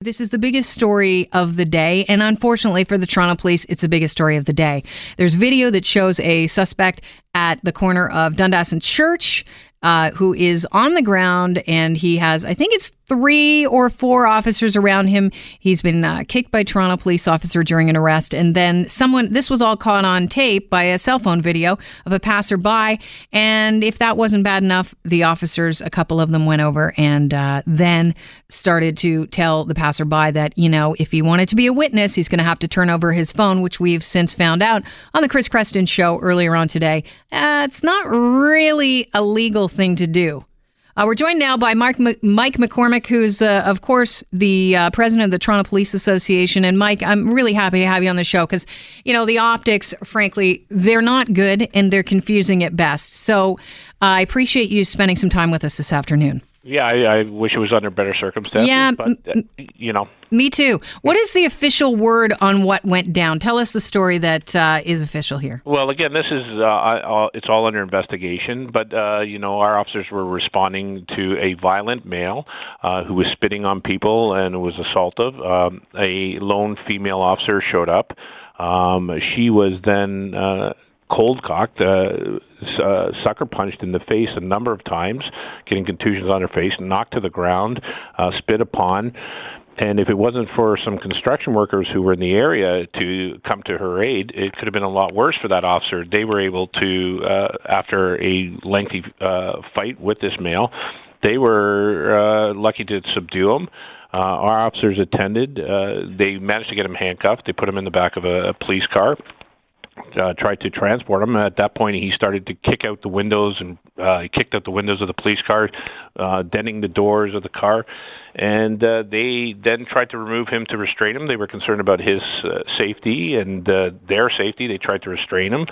This is the biggest story of the day, and unfortunately for the Toronto police, it's the biggest story of the day. There's video that shows a suspect at the corner of Dundas and Church uh, who is on the ground and he has, I think it's three or four officers around him. He's been uh, kicked by Toronto police officer during an arrest. And then someone, this was all caught on tape by a cell phone video of a passerby. And if that wasn't bad enough, the officers, a couple of them went over and uh, then started to tell the passerby that, you know, if he wanted to be a witness, he's going to have to turn over his phone, which we've since found out on the Chris Creston show earlier on today. Uh, it's not really a legal thing to do. Uh, we're joined now by Mark M- Mike McCormack, who's, uh, of course, the uh, president of the Toronto Police Association. And Mike, I'm really happy to have you on the show because, you know, the optics, frankly, they're not good and they're confusing at best. So uh, I appreciate you spending some time with us this afternoon. Yeah, I, I wish it was under better circumstances. Yeah, but uh, you know, Me too. What is the official word on what went down? Tell us the story that uh, is official here. Well, again, this is uh, it's all under investigation. But uh, you know, our officers were responding to a violent male uh, who was spitting on people and was assaultive. Um, a lone female officer showed up. Um, she was then. Cold cocked, uh, uh, sucker punched in the face a number of times, getting contusions on her face, knocked to the ground, uh, spit upon. And if it wasn't for some construction workers who were in the area to come to her aid, it could have been a lot worse for that officer. They were able to, uh, after a lengthy uh, fight with this male, they were uh, lucky to subdue him. Uh, our officers attended. Uh, they managed to get him handcuffed. They put him in the back of a, a police car uh, tried to transport him. At that point, he started to kick out the windows and uh, he kicked out the windows of the police car, uh, denting the doors of the car. And uh, they then tried to remove him to restrain him. They were concerned about his uh, safety and uh, their safety. They tried to restrain him.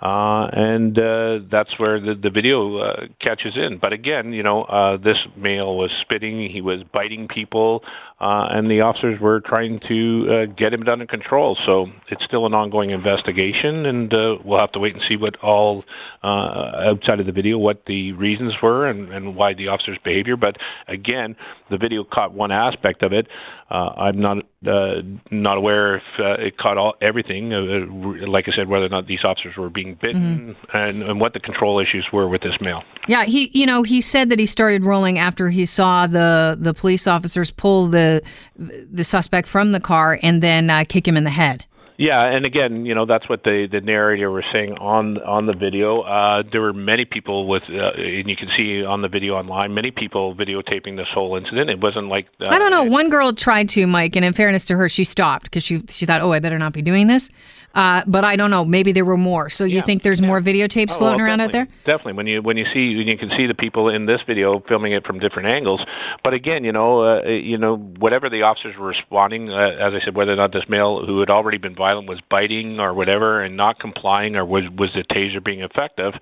Uh, and uh, that's where the, the video uh, catches in. But again, you know, uh, this male was spitting, he was biting people, uh, and the officers were trying to uh, get him under control. So it's still an ongoing investigation, and uh, we'll have to wait and see what all uh, outside of the video, what the reasons were and, and why the officer's behavior. But again, the video caught one aspect of it. Uh, I'm not uh, not aware if uh, it caught all everything. Uh, like I said, whether or not these officers were being bitten mm-hmm. and, and what the control issues were with this male. Yeah, he you know he said that he started rolling after he saw the the police officers pull the the suspect from the car and then uh, kick him in the head. Yeah, and again, you know that's what the the narrator was saying on on the video. Uh, there were many people with, uh, and you can see on the video online, many people videotaping this whole incident. It wasn't like uh, I don't know. One girl tried to, Mike, and in fairness to her, she stopped because she she thought, oh, I better not be doing this. Uh, but I don't know. Maybe there were more. So you Yeah, think there's yeah. more videotapes Oh, floating well, around out there? definitely. Definitely, when you when you see when you can see the people in this video filming it from different angles. But again, you know, uh, you know, whatever the officers were responding, uh, as I said, whether or not this male who had already been was biting or whatever and not complying, or was was the taser being effective,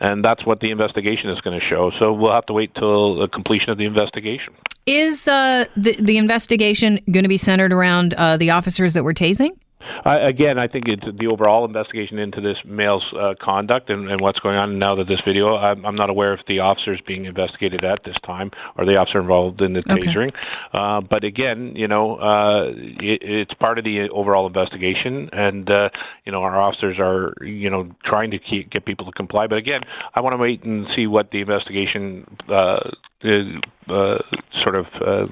and that's what the investigation is going to show. So we'll have to wait till the completion of the investigation. Is uh, the the investigation going to be centered around uh, the officers that were tasing? I, again, I think it's the overall investigation into this male's uh, conduct and, and what's going on. Now that this video, I'm, I'm not aware if the officer is being investigated at this time or the officer involved in the Okay. tasering. Uh, but again, you know, uh, it, it's part of the overall investigation, and uh, you know, our officers are you know trying to keep, get people to comply. But again, I want to wait and see what the investigation uh, uh, sort of uh,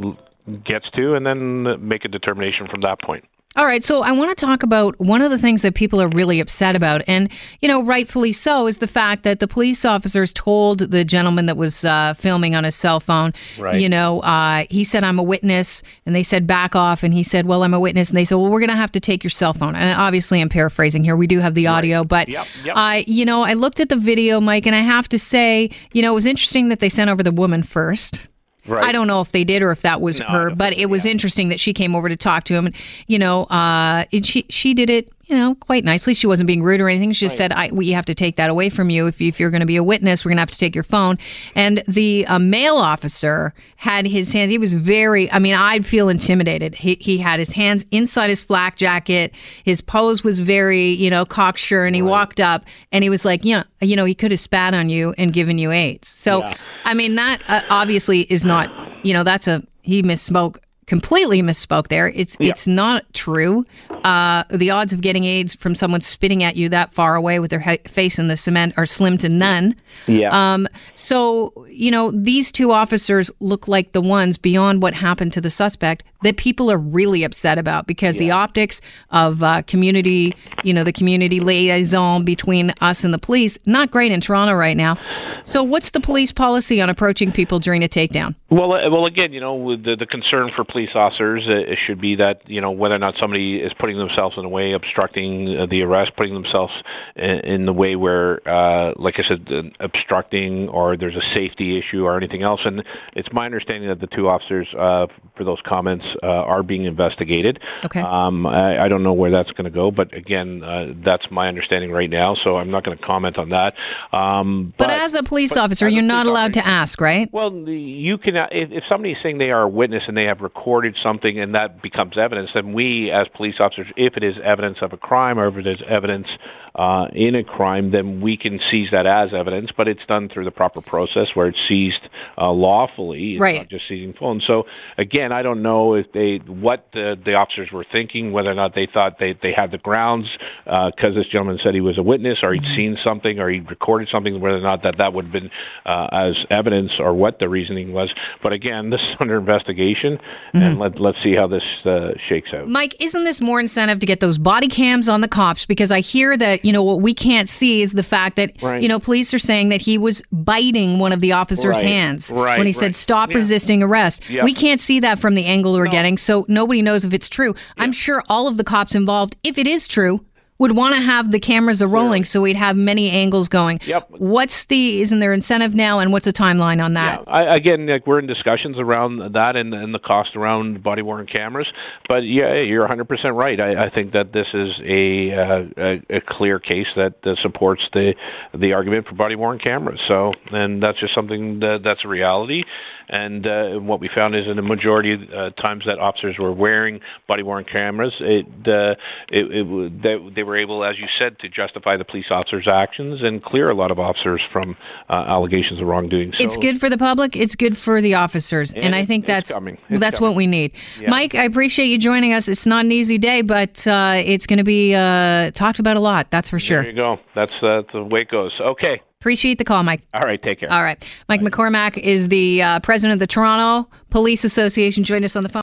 gets to, and then make a determination from that point. All right, so I want to talk about one of the things that people are really upset about, and you know, rightfully so, is the fact that the police officers told the gentleman that was uh, filming on his cell phone, Right. you know, uh, he said, "I'm a witness," and they said, "Back off," and he said, "Well, I'm a witness," and they said, "Well, we're going to have to take your cell phone." And obviously, I'm paraphrasing here. We do have the audio, but Yep, yep. I, you know, I looked at the video, Mike, and I have to say, you know, it was interesting that they sent over the woman first. Right. I don't know if they did or if that was No, her, but it was yeah. interesting that she came over to talk to him. And, you know, uh, and she she did it, you know, quite nicely. She wasn't being rude or anything. She just said, I, "We have to take that away from you. If, if you're going to be a witness, we're going to have to take your phone." And the uh, male officer had his hands. He was very. I mean, I'd feel intimidated. He he had his hands inside his flak jacket. His pose was very, you know, cocksure, and he walked up and he was like, "Yeah, you know, he could have spat on you and given you AIDS." So, Yeah. I mean, that uh, obviously is not, you know, that's a he misspoke completely misspoke there. It's Yeah. it's not true. Uh, the odds of getting AIDS from someone spitting at you that far away with their he- face in the cement are slim to none. Yeah. Um, so, you know, these two officers look like the ones beyond what happened to the suspect that people are really upset about because the optics of uh, community, you know, the community liaison between us and the police, not great in Toronto right now. So, what's the police policy on approaching people during a takedown? Well, uh, well, again, you know, the, the concern for police officers uh, should be that you know whether or not somebody is putting themselves in a way, obstructing uh, the arrest, putting themselves in, in the way where, uh, like I said, uh, obstructing or there's a safety issue or anything else. And it's my understanding that the two officers, uh, for those comments, uh, are being investigated. Okay. Um, I, I don't know where that's going to go, but again, uh, that's my understanding right now. So I'm not going to comment on that. Um, But, as a police officer, you're not allowed officer- to ask, right? well, you can if, if somebody's saying they are a witness and they have recorded something and that becomes evidence, then we as police officers, if it is evidence of a crime or if it is evidence uh, in a crime, then we can seize that as evidence. But it's done through the proper process where it's seized uh, lawfully, it's Right. not just seizing phones. So again, I don't know if they what the, the officers were thinking, whether or not they thought they they had the grounds because this gentleman said he was a witness or he'd seen something or he'd recorded something, whether or not that that would have been uh, as evidence or what the reasoning was. But again, this is under investigation, and let let's see how this uh, shakes out. Mike, isn't this more incentive to get those body cams on the cops? Because I hear that, you know, what we can't see is the fact that, Right. you know, police are saying that he was biting one of the officer's Right. hands Right, when he said, stop Yeah. resisting arrest. Yeah. We can't see that from the angle we're getting, so nobody knows if it's true. I'm sure all of the cops involved, if it is true, would want to have the cameras a rolling so we'd have many angles going. Yep. What's the, isn't there incentive now and what's the timeline on that? Yeah, I, again, like we're in discussions around that and, and the cost around body worn cameras. But yeah, you're 100% right. I, I think that this is a uh, a, a clear case that uh, supports the the argument for body worn cameras. So, and that's just something that, that's a reality. And uh, what we found is in the majority of uh, times that officers were wearing body worn cameras, it, uh, it, it they, they were able, as you said, to justify the police officers' actions and clear a lot of officers from uh, allegations of wrongdoing. So, It's good for the public. It's good for the officers, and, And I think that's. That's coming. what we need. Yeah. Mike, I appreciate you joining us. It's not an easy day, but uh, it's going to be uh, talked about a lot. That's for sure. There you go. That's uh, the way it goes. Okay. Appreciate the call, Mike. All right. Take care. All right, Mike McCormack is the uh, president of the Toronto Police Association. Joined us on the phone.